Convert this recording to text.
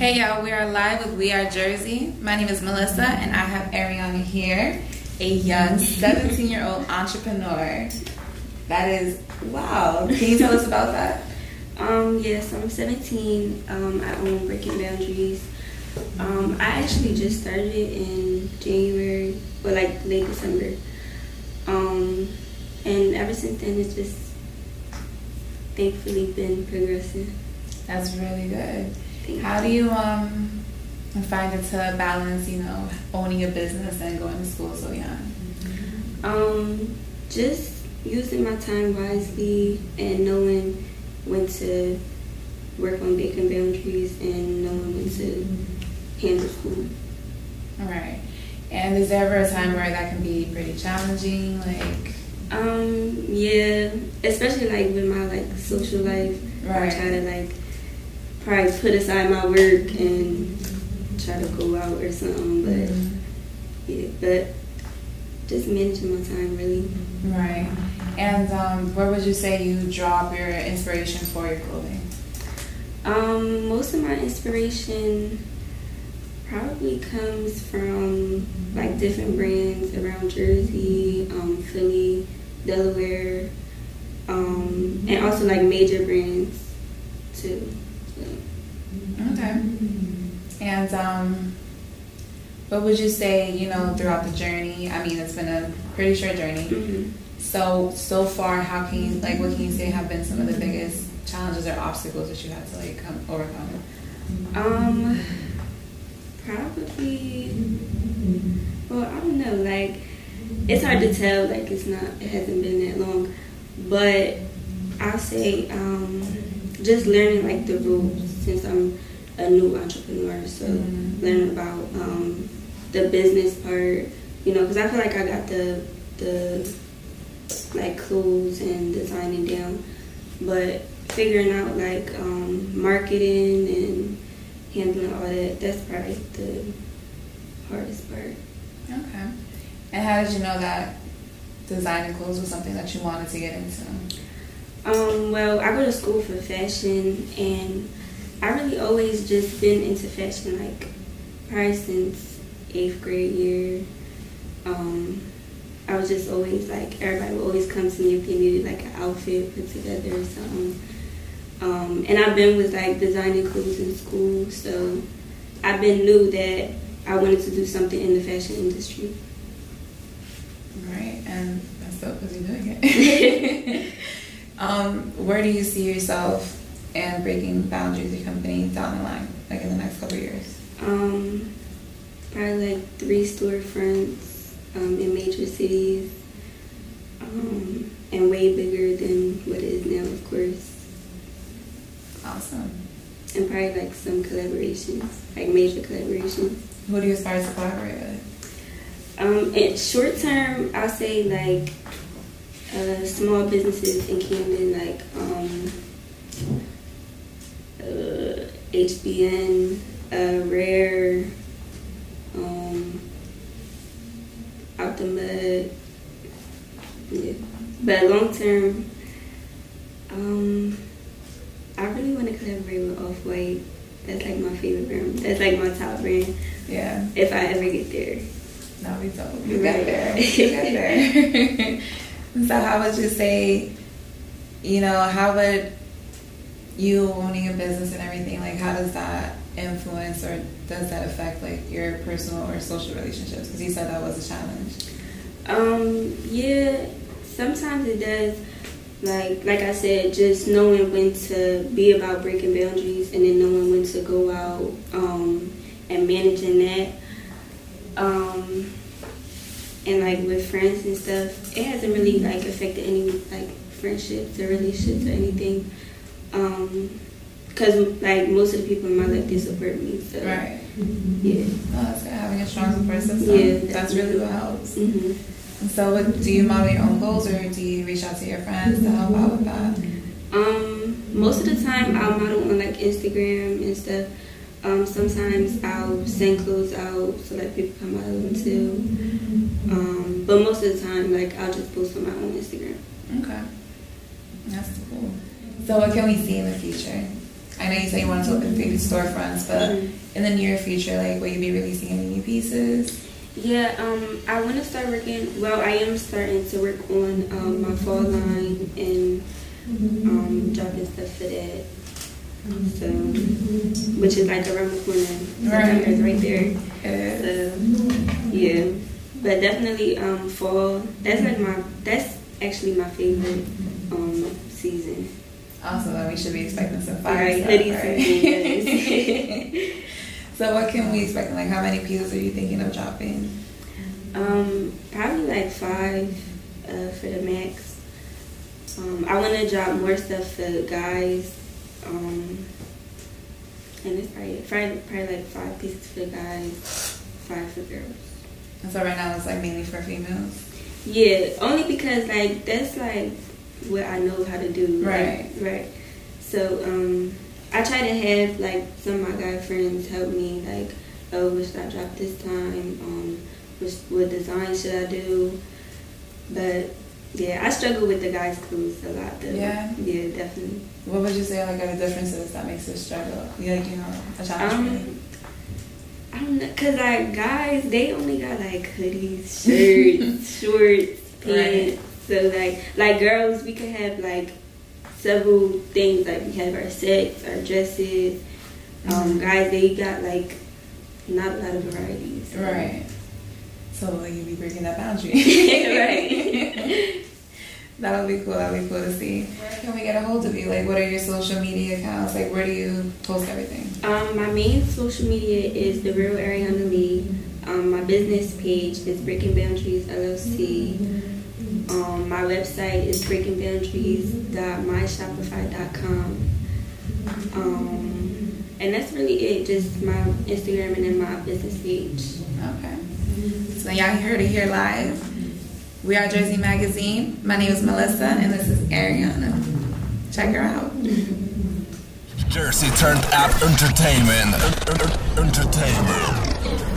Hey y'all, we are live with We Are Jersey. My name is Melissa and I have Ariana here, a young 17 year old entrepreneur. That is wow. Can you tell us about that? Um, yes, I'm 17. Um, I own Breaking Boundaries. Um, I actually just started in January, or like late December. Um, and ever since then, it's just thankfully been progressing. That's really good. How do you um find it to balance, you know, owning a business and going to school so young? Um, just using my time wisely and knowing when to work on breaking boundaries and knowing when to handle school. All right. And is there ever a time where that can be pretty challenging? Like, um, yeah, especially like with my like social life. Right. I try to like probably put aside my work and try to go out or something. But Mhm. yeah, but just managing my time really. right. And um, where would you say you drop your inspiration for your clothing? Um, most of my inspiration probably comes from like different brands around Jersey, um, Philly, Delaware, um, and also like major brands too. So, Okay. And um, what would you say, you know, throughout the journey? I mean, it's been a pretty short journey. mhm. So, so far, how can you, like, what can you say have been some of the biggest challenges or obstacles that you had to, like, come, overcome? Um, probably. Well, I don't know. Like, it's hard to tell. Like, it's not. It hasn't been that long, but I'll say um, just learning like the rules since I'm a new entrepreneur. So Mhm. learning about um, the business part. You know, because I feel like I got the the like clothes and designing down, but figuring out like um, marketing and handling all that, that's probably the hardest part. Okay. And how did you know that designing clothes was something that you wanted to get into? Um, well, I go to school for fashion, and I really always just been into fashion, like probably since eighth grade year. Um, I was just always like everybody would always come to me if they needed like an outfit put together or something. Um, and I've been with like designing clothes in school, so I've been knew that I wanted to do something in the fashion industry. Right. And that's dope because you're doing it. um, where do you see yourself and breaking boundaries your company down the line, like in the next couple of years? Um, probably like three storefronts um, in major cities, um, and way bigger than what it is now, of course. Awesome. And probably like some collaborations, like major collaborations. Who do you aspire to collaborate with? Um, in short term, I'll say like uh, small businesses in Camden, like um, HBN, uh, Rare, um, Out the Mud. Yeah. But long term, um, I really want to collaborate with Off White. That's like my favorite brand. That's like my top brand. Yeah. If I ever get there. No, we don't. You Right. got there. You got there. so, how would you say, you know, how would you owning a business and everything, like, how does that influence or does that affect, like, your personal or social relationships? Because you said that was a challenge. Um, yeah, sometimes it does. Like like I said, just knowing when to be about breaking boundaries and then knowing when to go out um, and managing that. Um, and like with friends and stuff, it hasn't really like affected any like friendships or relationships or anything. Um, Cause like most of the people in my life they support me, so Right. yeah. Oh, that's good. Having a strong support system. Yeah, That's really what helps. hmm And so, what, do you model your own goals or do you reach out to your friends to help out with that? Um, most of the time I'll model on like Instagram and stuff. Um, sometimes I'll send clothes out so that people can model them too. Um, but most of the time, like I'll just post on my own Instagram. Okay. That's cool. So what can we see in the future? I know you said you wanted to open three storefronts, but mm-hmm. in the near future, like, will you be releasing any new pieces? Yeah, um, I want to start working. Well, I am starting to work on um, my fall line and um, dropping stuff for that. So, which is like around the corner. Right. September's right there. So, yeah. But definitely, um, fall. That's like my. That's actually my favorite um season. Also, then we should be expecting some fire stuff, right? so, what can we expect? Like, how many pieces are you thinking of dropping? Um, probably like five uh, for the max. Um, I want to drop more stuff for guys. Um, and it's probably, probably, probably like five pieces for guys, five for girls. And so right now it's like mainly for females. Yeah, only because like that's like what I know how to do. Right. Like, right. So um, I try to have like some of my guy friends help me like, oh, what should I drop this time? Um, which, what design should I do? But yeah, I struggle with the guys' clothes a lot though. Yeah. Yeah, definitely. What would you say like are the differences that makes it struggle? Yeah, like, you know, a challenge um, I don't know, cause like guys, they only got like hoodies, shirts, shorts, pants. Right. So like, like girls, we can have like several things. Like we have our sets, our dresses. Um, mm-hmm. guys, they got like not a lot of varieties. So. Right. So like you be breaking that boundary. right. That'll be cool. That'll be cool to see. Where can we get a hold of you? Like, what are your social media accounts? Like, where do you post everything? Um, my main social media is the real Ariana Lee. Um, my business page is Breaking Boundaries LLC. Um, my website is breakingboundaries.myshopify.com. Um, and that's really it. Just my Instagram and then my business page. Okay. So y'all heard it here live. We are Jersey Magazine. My name is Melissa, and this is Ariana. Check her out. Jersey Turnt Up entertainment. Entertainment.